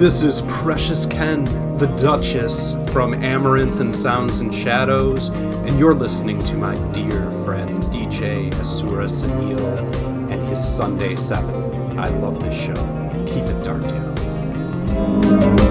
This is Precious Ken, the Duchess from Amaranth and Sounds and Shadows, and you're listening to my dear friend DJ Asura Sunil and his Sunday 7. I love this show. Keep it dark, Catching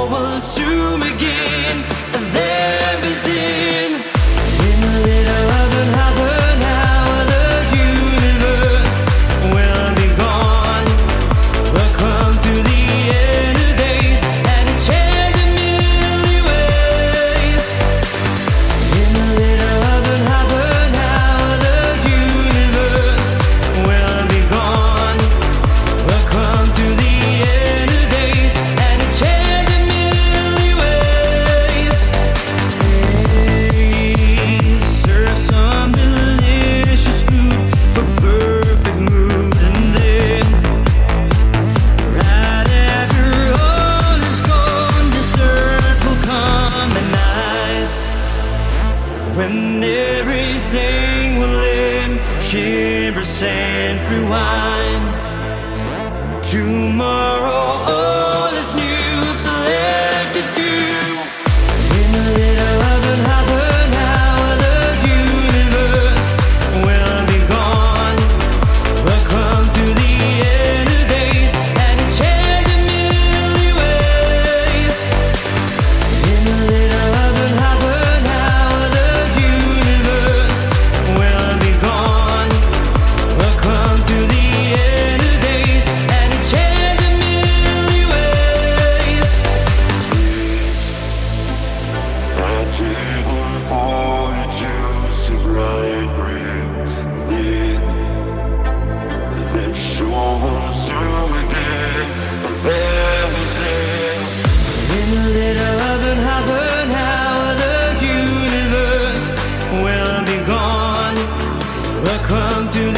show will Welcome to